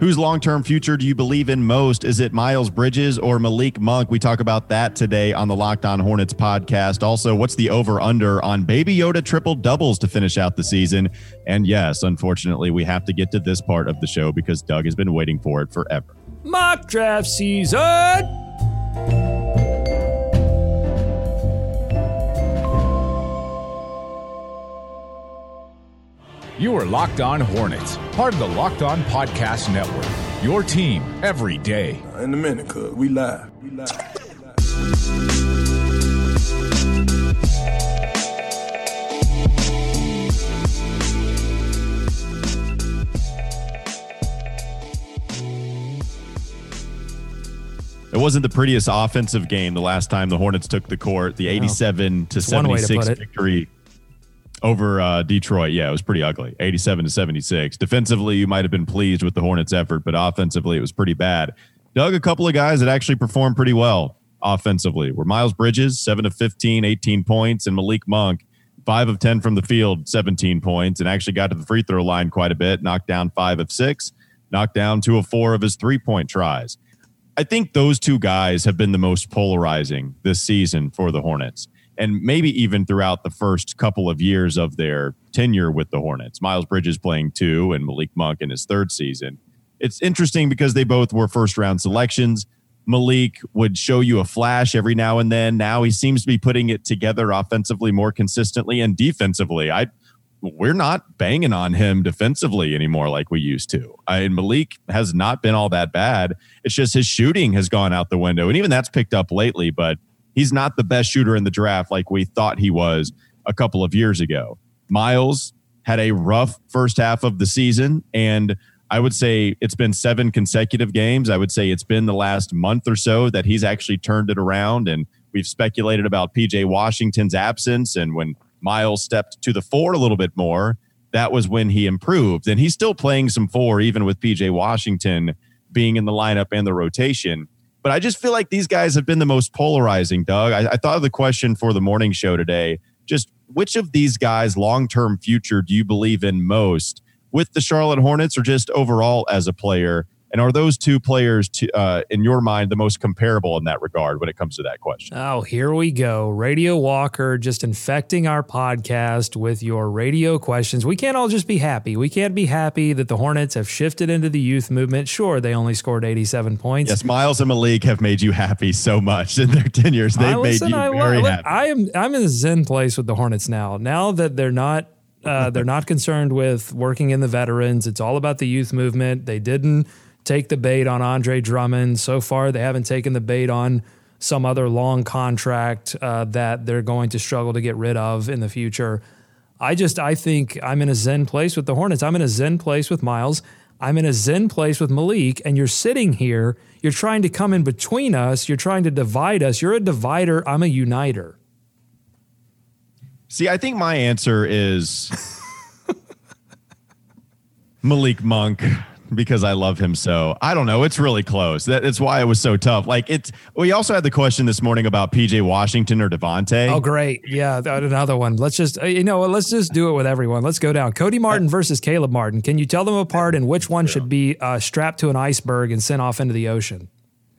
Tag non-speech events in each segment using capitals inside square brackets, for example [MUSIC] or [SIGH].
Whose long term future do you believe in most? Is it Miles Bridges or Malik Monk? We talk about that today on the Locked On Hornets podcast. Also, what's the over under on Baby Yoda triple doubles to finish out the season? And yes, unfortunately, we have to get to this part of the show because Doug has been waiting for it forever. Mock draft season. You are Locked On Hornets, part of the Locked On Podcast Network. Your team every day. Uh, in a minute, cuz we live. We live. It wasn't the prettiest offensive game the last time the Hornets took the court. The 87 to 76 victory over uh, Detroit. Yeah, it was pretty ugly. 87 to 76. Defensively, you might have been pleased with the Hornets' effort, but offensively, it was pretty bad. Doug, a couple of guys that actually performed pretty well offensively were Miles Bridges, 7 of 15, 18 points, and Malik Monk, 5 of 10 from the field, 17 points, and actually got to the free throw line quite a bit, knocked down 5 of 6, knocked down 2 of 4 of his three point tries. I think those two guys have been the most polarizing this season for the Hornets and maybe even throughout the first couple of years of their tenure with the Hornets. Miles Bridges playing two and Malik Monk in his third season. It's interesting because they both were first round selections. Malik would show you a flash every now and then. Now he seems to be putting it together offensively more consistently and defensively. I we're not banging on him defensively anymore like we used to. I mean, Malik has not been all that bad. It's just his shooting has gone out the window, and even that's picked up lately. But he's not the best shooter in the draft like we thought he was a couple of years ago. Miles had a rough first half of the season, and I would say it's been seven consecutive games. I would say it's been the last month or so that he's actually turned it around, and we've speculated about PJ Washington's absence and when Miles stepped to the four a little bit more, that was when he improved. And he's still playing some four, even with PJ Washington being in the lineup and the rotation. But I just feel like these guys have been the most polarizing, Doug. I, I thought of the question for the morning show today just which of these guys' long term future do you believe in most with the Charlotte Hornets or just overall as a player? And are those two players, to, uh, in your mind, the most comparable in that regard when it comes to that question? Oh, here we go. Radio Walker just infecting our podcast with your radio questions. We can't all just be happy. We can't be happy that the Hornets have shifted into the youth movement. Sure, they only scored 87 points. Yes, Miles and Malik have made you happy so much in their [LAUGHS] tenures. They've listen, made you I, very happy. I am I'm in a zen place with the Hornets now. Now that they're not uh, they're not concerned with working in the veterans. It's all about the youth movement. They didn't take the bait on Andre Drummond. So far, they haven't taken the bait on some other long contract uh, that they're going to struggle to get rid of in the future. I just I think I'm in a zen place with the Hornets. I'm in a zen place with Miles. I'm in a zen place with Malik, and you're sitting here. You're trying to come in between us. You're trying to divide us. You're a divider. I'm a uniter. See, I think my answer is [LAUGHS] Malik Monk because I love him so. I don't know. It's really close. That, that's why it was so tough. Like it's. We also had the question this morning about PJ Washington or Devonte. Oh, great. Yeah, another one. Let's just uh, you know let's just do it with everyone. Let's go down. Cody Martin versus Caleb Martin. Can you tell them apart and which one should be uh, strapped to an iceberg and sent off into the ocean?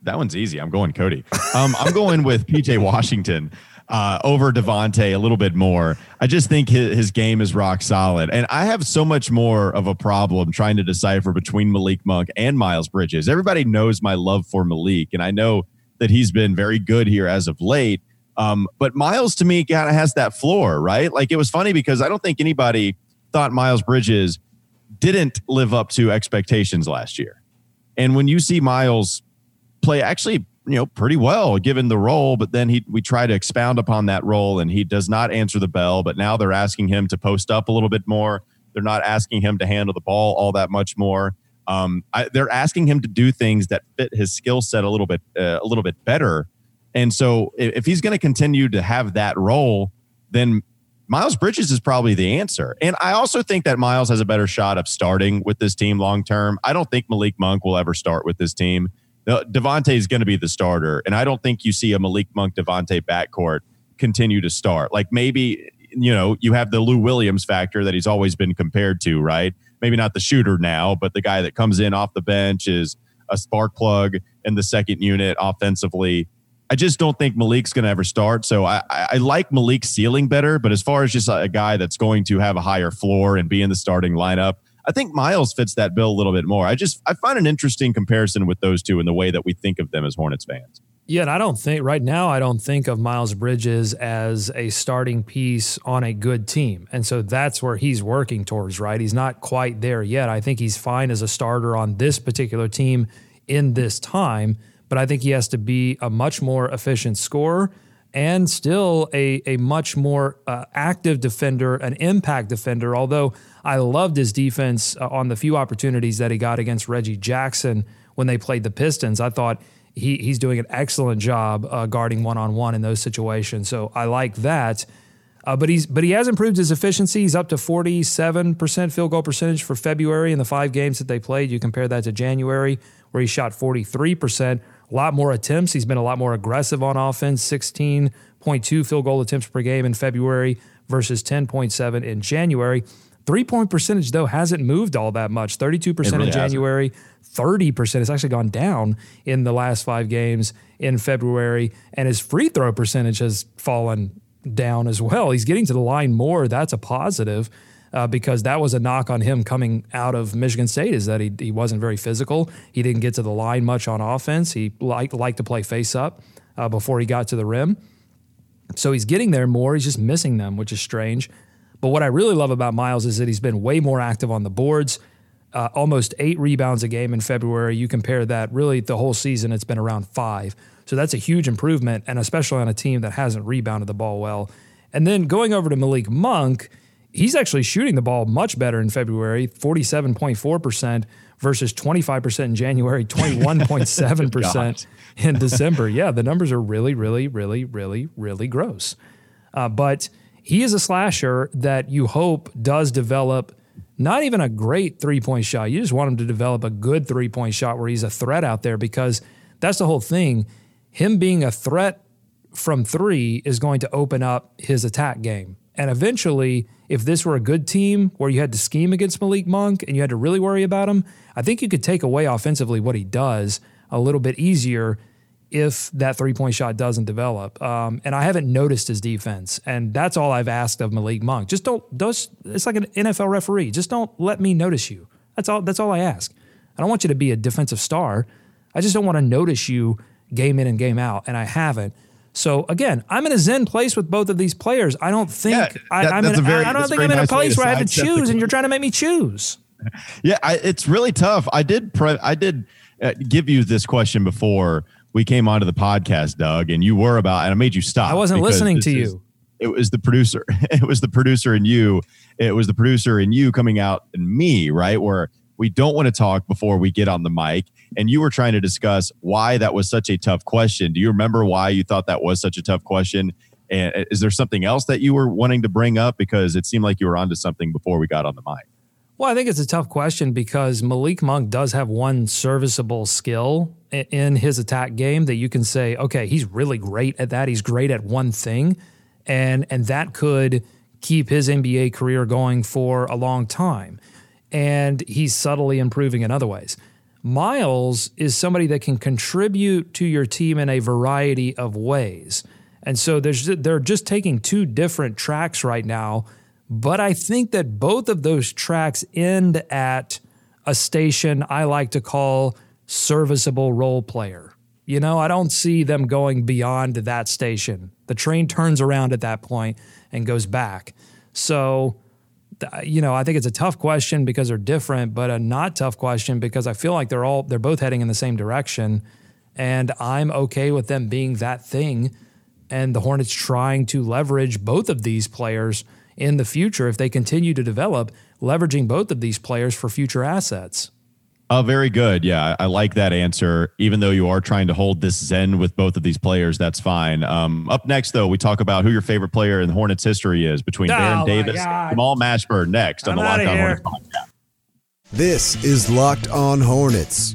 That one's easy. I'm going Cody. Um, I'm going with PJ Washington uh, over Devonte a little bit more. I just think his, his game is rock solid. And I have so much more of a problem trying to decipher between Malik Monk and Miles Bridges. Everybody knows my love for Malik, and I know that he's been very good here as of late. Um, but Miles to me kind of has that floor, right? Like it was funny because I don't think anybody thought Miles Bridges didn't live up to expectations last year. And when you see Miles play actually you know pretty well given the role but then he we try to expound upon that role and he does not answer the bell but now they're asking him to post up a little bit more they're not asking him to handle the ball all that much more um, I, they're asking him to do things that fit his skill set a little bit uh, a little bit better and so if, if he's going to continue to have that role then Miles Bridges is probably the answer. And I also think that Miles has a better shot of starting with this team long term. I don't think Malik Monk will ever start with this team. Devonte is going to be the starter, and I don't think you see a Malik Monk Devonte backcourt continue to start. Like maybe you know you have the Lou Williams factor that he's always been compared to, right? maybe not the shooter now, but the guy that comes in off the bench is a spark plug in the second unit offensively. I just don't think Malik's going to ever start. So I, I like Malik's ceiling better, but as far as just a guy that's going to have a higher floor and be in the starting lineup, I think Miles fits that bill a little bit more. I just I find an interesting comparison with those two in the way that we think of them as Hornets fans. Yeah, and I don't think right now I don't think of Miles Bridges as a starting piece on a good team. And so that's where he's working towards, right? He's not quite there yet. I think he's fine as a starter on this particular team in this time, but I think he has to be a much more efficient scorer and still a, a much more uh, active defender, an impact defender. Although I loved his defense uh, on the few opportunities that he got against Reggie Jackson when they played the Pistons. I thought he he's doing an excellent job uh, guarding one on one in those situations. So I like that. Uh, but he's but he has improved his efficiency. He's up to forty seven percent field goal percentage for February in the five games that they played. You compare that to January, where he shot forty three percent. A lot more attempts. He's been a lot more aggressive on offense. Sixteen point two field goal attempts per game in February versus ten point seven in January. Three point percentage, though, hasn't moved all that much 32% really in January, hasn't. 30%. It's actually gone down in the last five games in February. And his free throw percentage has fallen down as well. He's getting to the line more. That's a positive. Uh, because that was a knock on him coming out of Michigan State is that he, he wasn't very physical. He didn't get to the line much on offense. He liked, liked to play face up uh, before he got to the rim. So he's getting there more. He's just missing them, which is strange. But what I really love about Miles is that he's been way more active on the boards. Uh, almost eight rebounds a game in February. You compare that really the whole season, it's been around five. So that's a huge improvement, and especially on a team that hasn't rebounded the ball well. And then going over to Malik Monk, he's actually shooting the ball much better in February 47.4% versus 25% in January, 21.7% [LAUGHS] in December. Yeah, the numbers are really, really, really, really, really gross. Uh, but he is a slasher that you hope does develop not even a great three point shot. You just want him to develop a good three point shot where he's a threat out there because that's the whole thing. Him being a threat from three is going to open up his attack game. And eventually, if this were a good team where you had to scheme against Malik Monk and you had to really worry about him, I think you could take away offensively what he does a little bit easier if that three point shot doesn't develop. Um, and I haven't noticed his defense, and that's all I've asked of Malik Monk. Just don't. Just, it's like an NFL referee. Just don't let me notice you. That's all. That's all I ask. I don't want you to be a defensive star. I just don't want to notice you game in and game out, and I haven't. So again, I'm in a zen place with both of these players. I don't think yeah, that, I, am in. Very, I don't think I'm in a place where I have to choose, and you're trying to make me choose. [LAUGHS] Yeah, I, it's really tough. I did. Pre- I did uh, give you this question before we came onto the podcast, Doug, and you were about, and I made you stop. I wasn't listening to you. it was the producer. [LAUGHS] It was the producer and you. It was the producer and you coming out and me, right? Where we don't want to talk before we get on the mic. And you were trying to discuss why that was such a tough question. Do you remember why you thought that was such a tough question? And uh, is there something else that you were wanting to bring up? Because it seemed like you were onto something before we got on the mic. Well, I think it's a tough question because Malik Monk does have one serviceable skill in his attack game that you can say, okay, he's really great at that. He's great at one thing, and and that could keep his NBA career going for a long time. And he's subtly improving in other ways. Miles is somebody that can contribute to your team in a variety of ways. And so they're just taking two different tracks right now but I think that both of those tracks end at a station I like to call serviceable role player. You know, I don't see them going beyond that station. The train turns around at that point and goes back. So, Uh, you know, I think it's a tough question because they're different, but a not tough question because I feel like they're all they're both heading in the same direction and I'm okay with them being that thing and the Hornets trying to leverage both of these players in the future if they continue to develop, leveraging both of these players for future assets. Oh, very good. Yeah, I like that answer. Even though you are trying to hold this zen with both of these players, that's fine. Um, up next, though, we talk about who your favorite player in the Hornets history is between oh Baron Davis and Jamal Mashburn next I'm on the Locked On Hornets podcast. This is Locked On Hornets.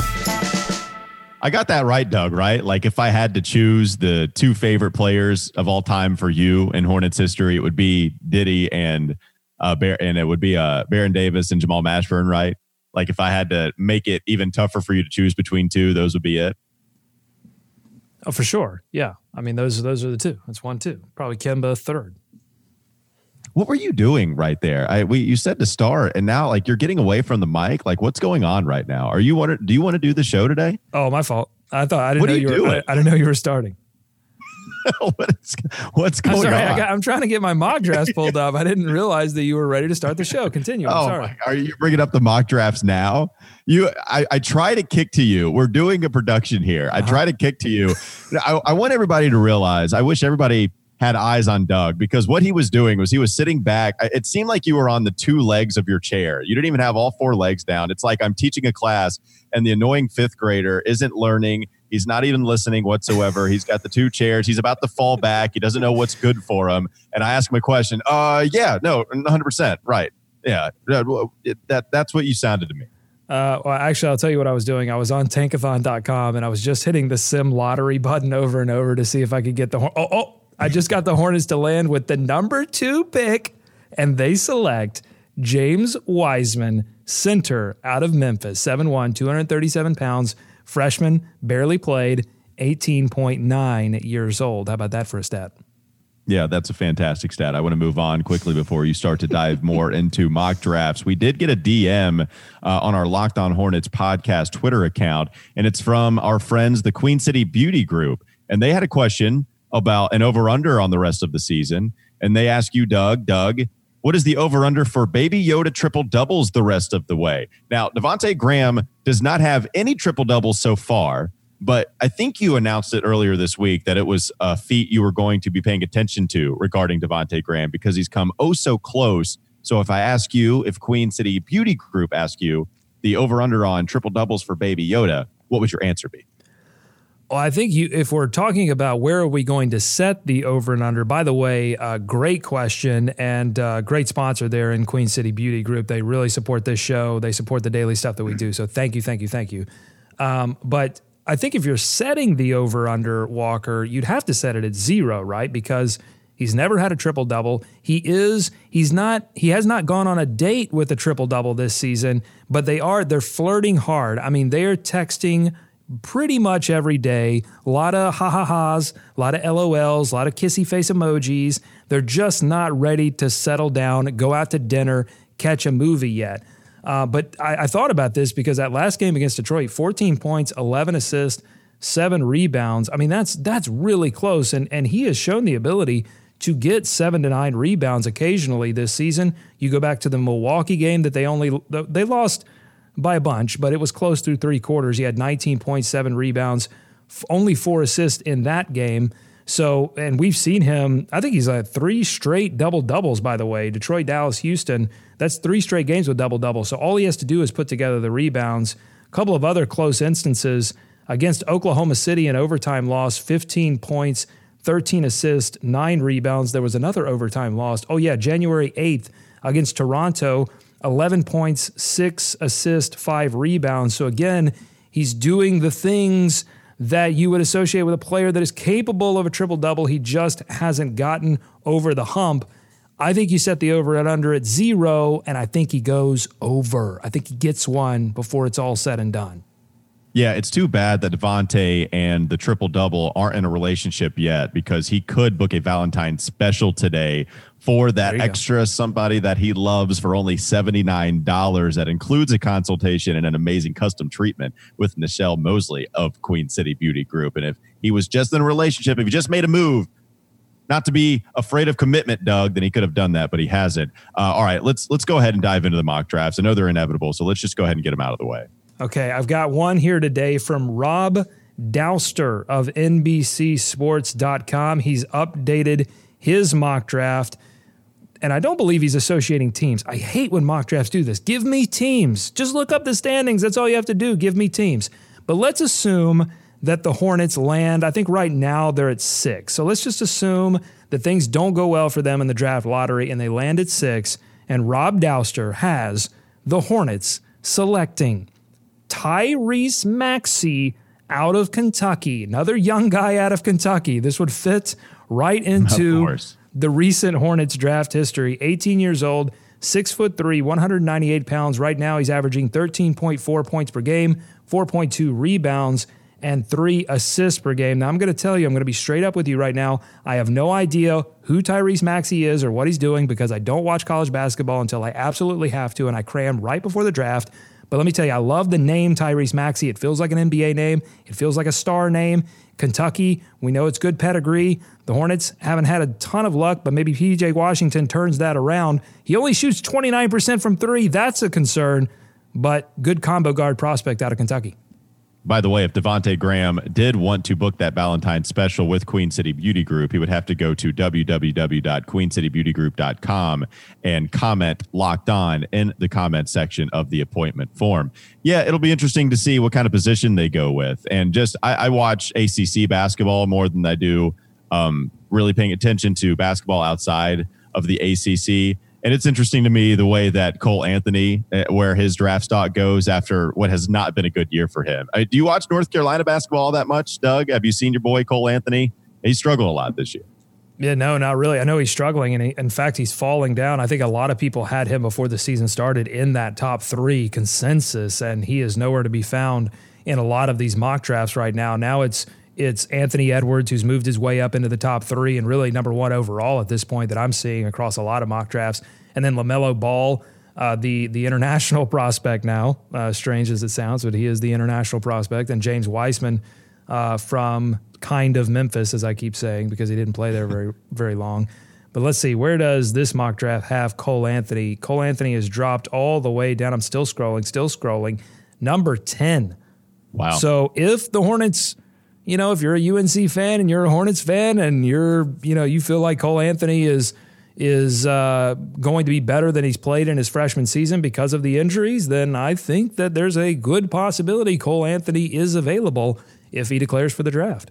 I got that right, Doug, right? Like if I had to choose the two favorite players of all time for you in Hornets history, it would be Diddy and uh Bear and it would be uh Baron Davis and Jamal Mashburn, right? Like if I had to make it even tougher for you to choose between two, those would be it. Oh, for sure. Yeah. I mean those those are the two. That's one, two. Probably Kemba third. What were you doing right there? I we you said to start, and now like you're getting away from the mic. Like what's going on right now? Are you want to do you want to do the show today? Oh, my fault. I thought I didn't what know you, you were. I, I, didn't know you were starting. [LAUGHS] what's what's going I'm sorry, on? I am trying to get my mock drafts pulled up. I didn't realize that you were ready to start the show. Continue. I'm oh, sorry. are you bringing up the mock drafts now? You, I, I try to kick to you. We're doing a production here. I uh-huh. try to kick to you. I, I want everybody to realize. I wish everybody had eyes on Doug because what he was doing was he was sitting back. It seemed like you were on the two legs of your chair. You didn't even have all four legs down. It's like I'm teaching a class and the annoying fifth grader isn't learning. He's not even listening whatsoever. He's got the two chairs. He's about to fall back. He doesn't know what's good for him. And I ask him a question. Uh, yeah, no, 100%. Right. Yeah. That, that's what you sounded to me. Uh, well, actually, I'll tell you what I was doing. I was on tankathon.com and I was just hitting the sim lottery button over and over to see if I could get the. Oh, oh, I just got the Hornets to land with the number two pick, and they select James Wiseman, center out of Memphis, 7'1, 237 pounds, freshman, barely played, 18.9 years old. How about that for a stat? Yeah, that's a fantastic stat. I want to move on quickly before you start to dive more [LAUGHS] into mock drafts. We did get a DM uh, on our Locked On Hornets podcast Twitter account, and it's from our friends, the Queen City Beauty Group. And they had a question about an over under on the rest of the season. And they ask you, Doug, Doug, what is the over under for Baby Yoda triple doubles the rest of the way? Now, Devonte Graham does not have any triple doubles so far, but I think you announced it earlier this week that it was a feat you were going to be paying attention to regarding Devonte Graham because he's come oh so close. So if I ask you, if Queen City Beauty Group ask you the over under on triple doubles for Baby Yoda, what would your answer be? Well, I think you, if we're talking about where are we going to set the over and under, by the way, uh, great question and uh, great sponsor there in Queen City Beauty Group. They really support this show. They support the daily stuff that we do. So thank you, thank you, thank you. Um, but I think if you're setting the over under Walker, you'd have to set it at zero, right? Because he's never had a triple double. He is, he's not, he has not gone on a date with a triple double this season, but they are, they're flirting hard. I mean, they are texting pretty much every day. A lot of ha ha ha's, a lot of LOLs, a lot of kissy face emojis. They're just not ready to settle down, go out to dinner, catch a movie yet. Uh, but I, I thought about this because that last game against Detroit, 14 points, 11 assists, seven rebounds. I mean, that's that's really close, and and he has shown the ability to get seven to nine rebounds occasionally this season. You go back to the Milwaukee game that they only they lost by a bunch, but it was close through three quarters. He had 19.7 rebounds, only four assists in that game. So, and we've seen him, I think he's had three straight double doubles, by the way. Detroit, Dallas, Houston, that's three straight games with double doubles. So all he has to do is put together the rebounds. A couple of other close instances against Oklahoma City, an overtime loss, 15 points, 13 assists, nine rebounds. There was another overtime loss. Oh, yeah, January 8th against Toronto. 11 points, six assists, five rebounds. So again, he's doing the things that you would associate with a player that is capable of a triple double. He just hasn't gotten over the hump. I think you set the over and under at zero, and I think he goes over. I think he gets one before it's all said and done. Yeah, it's too bad that Devonte and the triple double aren't in a relationship yet because he could book a Valentine special today for that extra go. somebody that he loves for only $79 that includes a consultation and an amazing custom treatment with Nichelle Mosley of Queen City Beauty Group. And if he was just in a relationship, if he just made a move, not to be afraid of commitment, Doug, then he could have done that, but he hasn't. Uh, all right, let's let's go ahead and dive into the mock drafts. I know they're inevitable, so let's just go ahead and get them out of the way. Okay, I've got one here today from Rob Dauster of NBCSports.com. He's updated his mock draft. And I don't believe he's associating teams. I hate when mock drafts do this. Give me teams. Just look up the standings. That's all you have to do. Give me teams. But let's assume that the Hornets land. I think right now they're at six. So let's just assume that things don't go well for them in the draft lottery and they land at six. And Rob Dauster has the Hornets selecting Tyrese Maxey out of Kentucky, another young guy out of Kentucky. This would fit right into the recent Hornets draft history. 18 years old, six foot three, 198 pounds. Right now, he's averaging 13.4 points per game, 4.2 rebounds, and three assists per game. Now, I'm going to tell you, I'm going to be straight up with you right now. I have no idea who Tyrese Maxey is or what he's doing because I don't watch college basketball until I absolutely have to, and I cram right before the draft. But let me tell you, I love the name Tyrese Maxey. It feels like an NBA name, it feels like a star name. Kentucky, we know it's good pedigree. The Hornets haven't had a ton of luck, but maybe PJ Washington turns that around. He only shoots 29% from three. That's a concern, but good combo guard prospect out of Kentucky. By the way, if Devonte Graham did want to book that Valentine special with Queen City Beauty Group, he would have to go to www.queencitybeautygroup.com and comment locked on in the comment section of the appointment form. Yeah, it'll be interesting to see what kind of position they go with. And just, I, I watch ACC basketball more than I do um, really paying attention to basketball outside of the ACC. And it's interesting to me the way that Cole Anthony, uh, where his draft stock goes after what has not been a good year for him. Do you watch North Carolina basketball all that much, Doug? Have you seen your boy Cole Anthony? He's struggling a lot this year. Yeah, no, not really. I know he's struggling, and he, in fact, he's falling down. I think a lot of people had him before the season started in that top three consensus, and he is nowhere to be found in a lot of these mock drafts right now. Now it's it's Anthony Edwards who's moved his way up into the top three and really number one overall at this point that I'm seeing across a lot of mock drafts. And then LaMelo Ball, uh, the the international [LAUGHS] prospect now, uh, strange as it sounds, but he is the international prospect. And James Wiseman uh, from kind of Memphis, as I keep saying, because he didn't play there very [LAUGHS] very long. But let's see, where does this mock draft have Cole Anthony? Cole Anthony has dropped all the way down. I'm still scrolling, still scrolling. Number 10. Wow. So if the Hornets you know, if you're a UNC fan and you're a Hornets fan and you're, you know, you feel like Cole Anthony is is uh, going to be better than he's played in his freshman season because of the injuries, then I think that there's a good possibility Cole Anthony is available if he declares for the draft.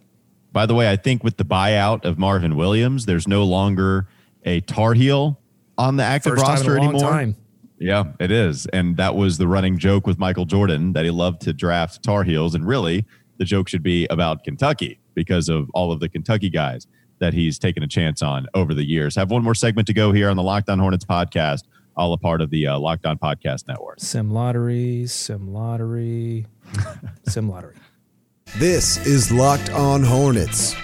By the way, I think with the buyout of Marvin Williams, there's no longer a Tar Heel on the active First roster anymore. Time. Yeah, it is. And that was the running joke with Michael Jordan that he loved to draft Tar Heels. And really, the joke should be about Kentucky because of all of the Kentucky guys that he's taken a chance on over the years. Have one more segment to go here on the Locked On Hornets podcast, all a part of the uh, Locked On Podcast Network. Sim lottery, sim lottery, [LAUGHS] sim lottery. This is Locked On Hornets.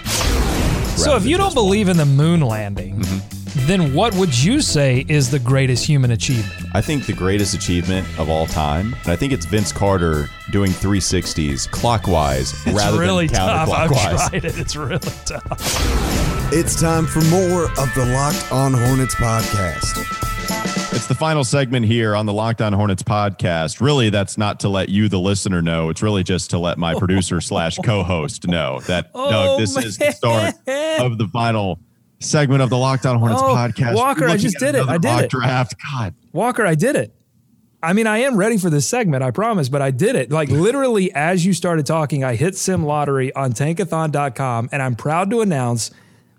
So if you don't believe in the moon landing, mm-hmm. Then what would you say is the greatest human achievement? I think the greatest achievement of all time, and I think it's Vince Carter doing 360s clockwise it's rather really than tough. counterclockwise. I've tried it. It's really tough. It's time for more of the Locked On Hornets podcast. It's the final segment here on the Locked On Hornets podcast. Really, that's not to let you, the listener, know. It's really just to let my [LAUGHS] producer slash co-host know that Oh, Doug, this is the start of the final segment of the Locked On Hornets Oh, podcast. Walker, I just did it. I did it. Draft. God, Walker, I did it. I mean, I am ready for this segment, I promise, but I did it. Like literally as you started talking, I hit Sim Lottery on tankathon.com, and I'm proud to announce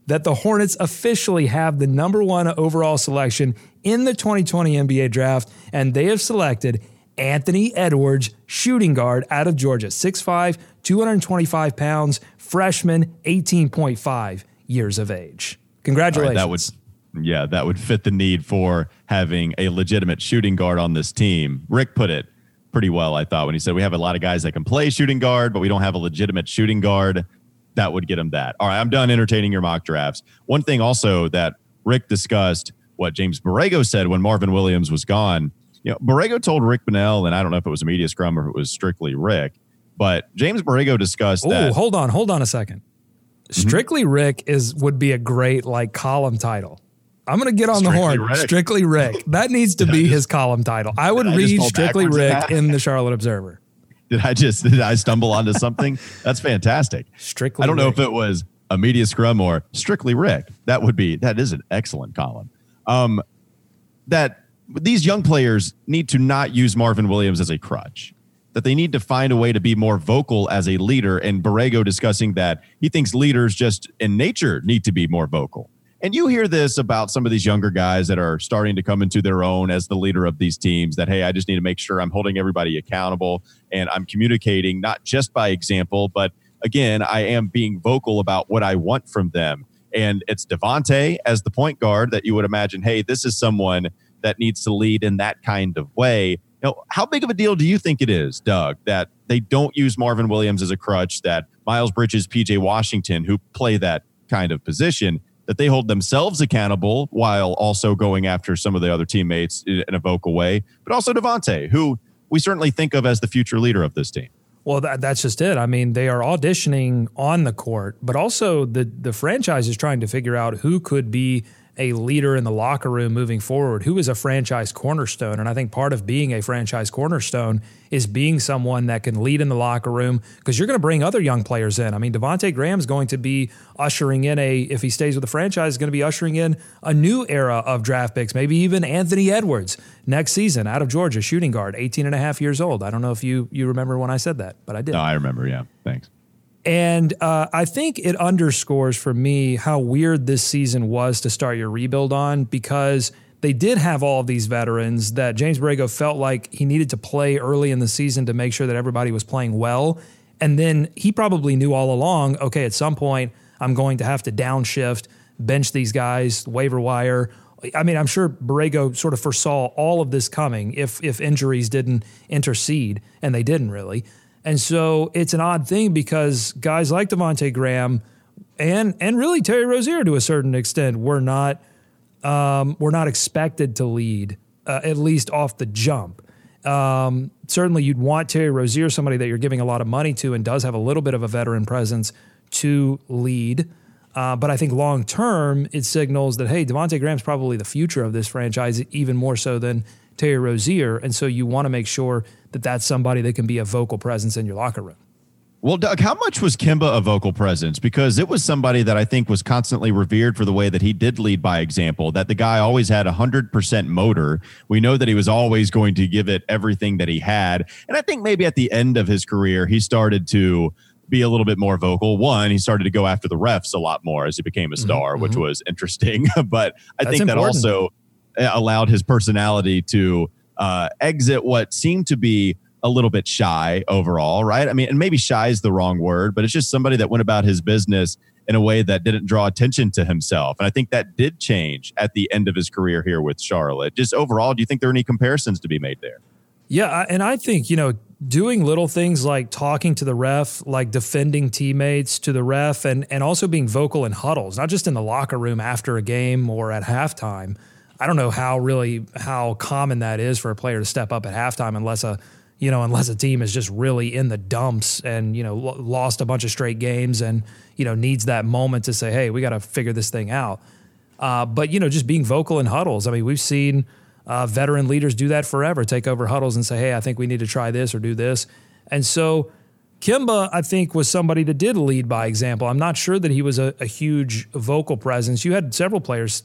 that the Hornets officially have the number one overall selection in the 2020 NBA draft, and they have selected Anthony Edwards, shooting guard out of Georgia, 6'5, 225 pounds, freshman, 18.5 years of age. Congratulations. that would yeah, that would fit the need for having a legitimate shooting guard on this team. Rick put it pretty well, I thought, when he said we have a lot of guys that can play shooting guard, but we don't have a legitimate shooting guard. That would get him that. All right, I'm done entertaining your mock drafts. One thing also that Rick discussed, what James Borrego said when Marvin Williams was gone. You know, Borrego told Rick Bonnell, and I don't know if it was a media scrum or if it was strictly Rick, but James Borrego discussed Oh, that. hold on, hold on a 2nd Strictly Rick is would be a great like column title. I'm gonna get on Strictly the horn. Rick. Strictly Rick. [LAUGHS] That needs to be his column title. I would I read Strictly Rick in the Charlotte Observer. [LAUGHS] Did I just did I stumble onto something? That's fantastic. Strictly. I don't know Rick. if it was a media scrum or strictly Rick. That would be that is an excellent column. Um, that these young players need to not use Marvin Williams as a crutch. That they need to find a way to be more vocal as a leader. And Borrego discussing that he thinks leaders just in nature need to be more vocal. And you hear this about some of these younger guys that are starting to come into their own as the leader of these teams that, hey, I just need to make sure I'm holding everybody accountable and I'm communicating not just by example, but again, I am being vocal about what I want from them. And it's Devonte as the point guard that you would imagine, hey, this is someone that needs to lead in that kind of way. Know, how big of a deal do you think it is, Doug, that they don't use Marvin Williams as a crutch, that Miles Bridges, PJ Washington, who play that kind of position, that they hold themselves accountable while also going after some of the other teammates in a vocal way, but also Devonte, who we certainly think of as the future leader of this team. Well, that, that's just it. I mean, they are auditioning on the court, but also the the franchise is trying to figure out who could be a leader in the locker room moving forward, who is a franchise cornerstone. And I think part of being a franchise cornerstone is being someone that can lead in the locker room because you're going to bring other young players in. I mean, Devonte Graham's going to be ushering in a, if he stays with the franchise, is going to be ushering in a new era of draft picks, maybe even Anthony Edwards next season out of Georgia, shooting guard, 18 and a half years old. I don't know if you, you remember when I said that, but I did. No, I remember. Yeah. Thanks. And uh, I think it underscores for me how weird this season was to start your rebuild on because they did have all of these veterans that James Borrego felt like he needed to play early in the season to make sure that everybody was playing well. And then he probably knew all along, okay, at some point I'm going to have to downshift, bench these guys, waiver wire. I mean, I'm sure Borrego sort of foresaw all of this coming if if injuries didn't intercede, and they didn't really. And so it's an odd thing because guys like Devonte Graham and and really Terry Rozier to a certain extent were not um, were not expected to lead uh, at least off the jump. Um, certainly, you'd want Terry Rozier, somebody that you're giving a lot of money to and does have a little bit of a veteran presence, to lead. Uh, but I think long term, it signals that hey, Devonte Graham's probably the future of this franchise, even more so than Terry Rozier, and so you want to make sure that that's somebody that can be a vocal presence in your locker room. Well, Doug, how much was Kemba a vocal presence? Because it was somebody that I think was constantly revered for the way that he did lead by example, that the guy always had a 100% motor. We know that he was always going to give it everything that he had. And I think maybe at the end of his career, he started to be a little bit more vocal. One, he started to go after the refs a lot more as he became a Mm-hmm, star, which was interesting. [LAUGHS] but I That's think that important. also allowed his personality to uh, exit what seemed to be a little bit shy overall, right? I mean, and maybe shy is the wrong word, but it's just somebody that went about his business in a way that didn't draw attention to himself. And I think that did change at the end of his career here with Charlotte. Just overall, do you think there are any comparisons to be made there? Yeah, and I think, you know, doing little things like talking to the ref, like defending teammates to the ref and and also being vocal in huddles, not just in the locker room after a game or at halftime. I don't know how really how common that is for a player to step up at halftime unless a you know, unless a team is just really in the dumps and, you know, lo- lost a bunch of straight games and, you know, needs that moment to say, hey, we got to figure this thing out. Uh, but you know, just being vocal in huddles. I mean, we've seen uh, veteran leaders do that forever. Take over huddles and say, "Hey, I think we need to try this or do this." And so, Kemba, I think, was somebody that did lead by example. I'm not sure that he was a, a huge vocal presence. You had several players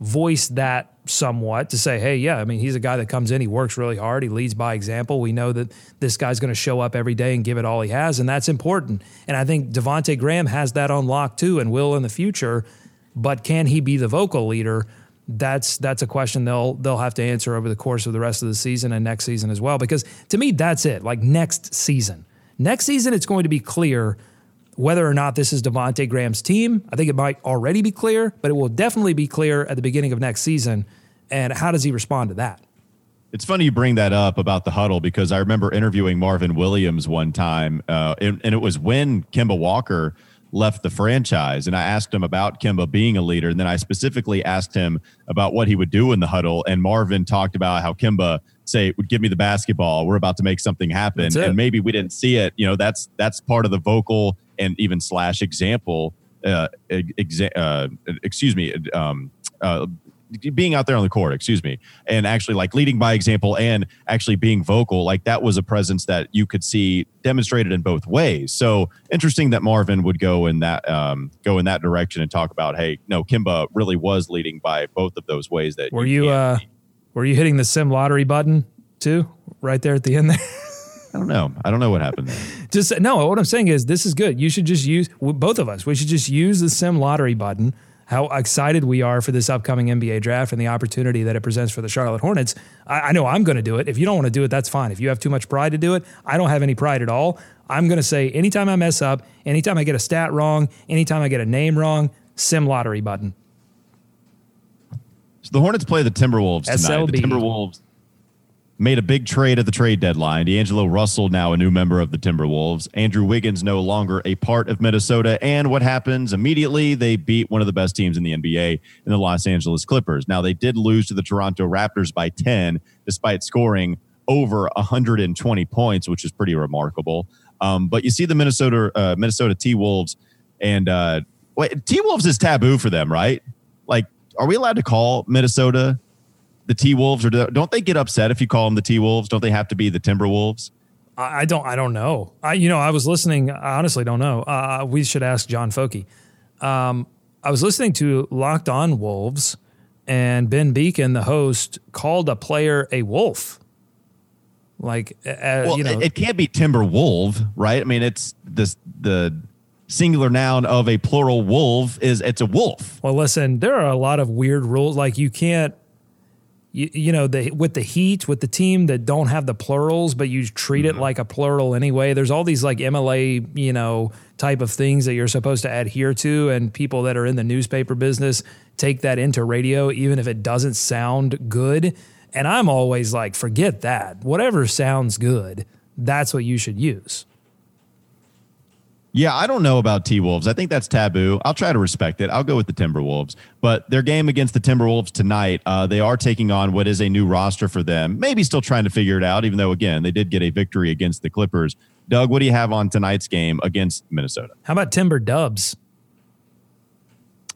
voice that somewhat to say, "Hey, yeah, I mean, he's a guy that comes in, he works really hard, he leads by example. We know that this guy's going to show up every day and give it all he has, and that's important." And I think Devonte Graham has that on lock too, and will in the future. But can he be the vocal leader? That's that's a question they'll they'll have to answer over the course of the rest of the season and next season as well. Because to me, that's it. Like next season, next season, it's going to be clear whether or not this is Devonte Graham's team. I think it might already be clear, but it will definitely be clear at the beginning of next season. And how does he respond to that? It's funny you bring that up about the huddle because I remember interviewing Marvin Williams one time, uh, and, and it was when Kemba Walker left the franchise. And I asked him about Kemba being a leader. And then I specifically asked him about what he would do in the huddle. And Marvin talked about how Kemba say would give me the basketball. We're about to make something happen. And maybe we didn't see it. You know, that's that's part of the vocal and even slash example. Uh, exa- uh, excuse me. Um, uh, being out there on the court, excuse me, and actually like leading by example and actually being vocal, like that was a presence that you could see demonstrated in both ways. So interesting that Marvin would go in that um, go in that direction and talk about, hey, no, Kemba really was leading by both of those ways. That were you, you uh, were you hitting the sim lottery button too, right there at the end there? [LAUGHS] I don't know. I don't know what happened there. [LAUGHS] just no. What I'm saying is, this is good. You should just use both of us. We should just use the sim lottery button. How excited we are for this upcoming NBA draft and the opportunity that it presents for the Charlotte Hornets. I, I know I'm going to do it. If you don't want to do it, that's fine. If you have too much pride to do it, I don't have any pride at all. I'm going to say anytime I mess up, anytime I get a stat wrong, anytime I get a name wrong, sim lottery button. So the Hornets play the Timberwolves tonight. SLB. The Timberwolves made a big trade at the trade deadline. D'Angelo Russell, now a new member of the Timberwolves. Andrew Wiggins, no longer a part of Minnesota. And what happens immediately? They beat one of the best teams in the NBA in the Los Angeles Clippers. Now, they did lose to the Toronto Raptors by 10, despite scoring over 120 points, which is pretty remarkable. Um, but you see the Minnesota uh, Minnesota T Wolves, and uh, T Wolves is taboo for them, right? Like, are we allowed to call Minnesota the T Wolves, or don't they get upset if you call them the T Wolves? Don't they have to be the Timberwolves? I don't. I don't know. I you know I was listening. I honestly don't know. Uh, we should ask John Foki. Um, I was listening to Locked On Wolves, and Ben Beecken, the host, called a player a wolf. Like, uh, well, you know, it, it can't be timber wolf, right? I mean, it's this the singular noun of a plural wolf is it's a wolf. Well, listen, there are a lot of weird rules. Like you can't you, you know the with the heat with the team that don't have the plurals but you treat it mm-hmm. like a plural anyway. There's all these like mla you know type of things that you're supposed to adhere to and people that are in the newspaper business take that into radio even if it doesn't sound good. And i'm always like forget that. Whatever sounds good that's what you should use yeah, I don't know about T Wolves. I think that's taboo. I'll try to respect it. I'll go with the Timberwolves. But their game against the Timberwolves tonight, uh, they are taking on what is a new roster for them. Maybe still trying to figure it out, even though, again, they did get a victory against the Clippers. Doug, what do you have on tonight's game against Minnesota? How about Timber Dubs?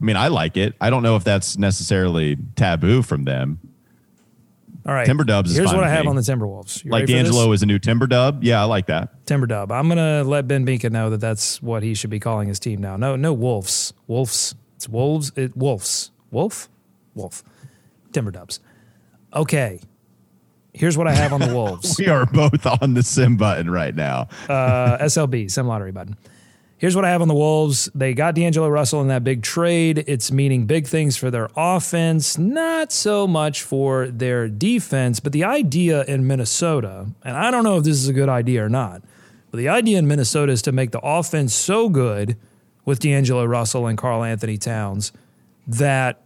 I mean, I like it. I don't know if that's necessarily taboo from them. All right. Timber Dubs Here's what I have on the Timberwolves. You like D'Angelo is a new Timber Dub. Yeah, I like that. Timber Dub. I'm going to let Ben Beecken know that that's what he should be calling his team now. No, no Wolves. Wolves. It's Wolves. It, Wolves. Wolf? Wolf. Timber Dubs. Okay. Here's what I have on the [LAUGHS] Wolves. we are both on the sim button right now. uh, SLB, sim lottery button. Here's what I have on the Wolves. They got D'Angelo Russell in that big trade. It's meaning big things for their offense, not so much for their defense. But the idea in Minnesota, and I don't know if this is a good idea or not, but the idea in Minnesota is to make the offense so good with D'Angelo Russell and Karl-Anthony Towns that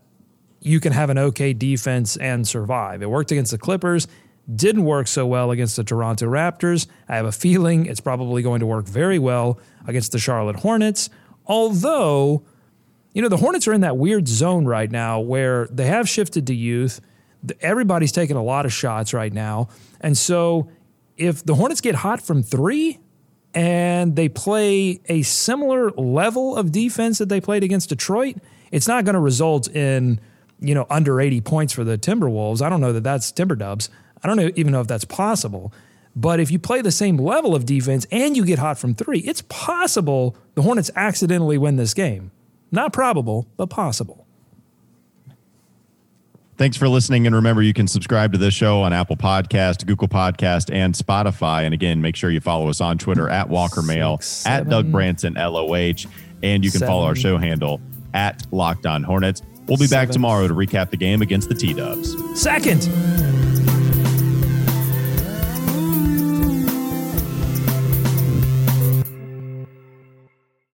you can have an okay defense and survive. It worked against the Clippers. Didn't work so well against the Toronto Raptors. I have a feeling it's probably going to work very well against the Charlotte Hornets. Although, you know, the Hornets are in that weird zone right now where they have shifted to youth. Everybody's taking a lot of shots right now. And so if the Hornets get hot from three and they play a similar level of defense that they played against Detroit, it's not going to result in, you know, under 80 points for the Timberwolves. I don't know that that's Timber Dubs. I don't even know if that's possible. But if you play the same level of defense and you get hot from three, it's possible the Hornets accidentally win this game. Not probable, but possible. Thanks for listening. And remember, you can subscribe to this show on Apple Podcast, Google Podcast, and Spotify. And again, make sure you follow us on Twitter at Walker Mail, at Doug Branson, LOH. And you can seven, follow our show handle at Locked On Hornets. We'll be seven, back tomorrow to recap the game against the T Dubs. Second.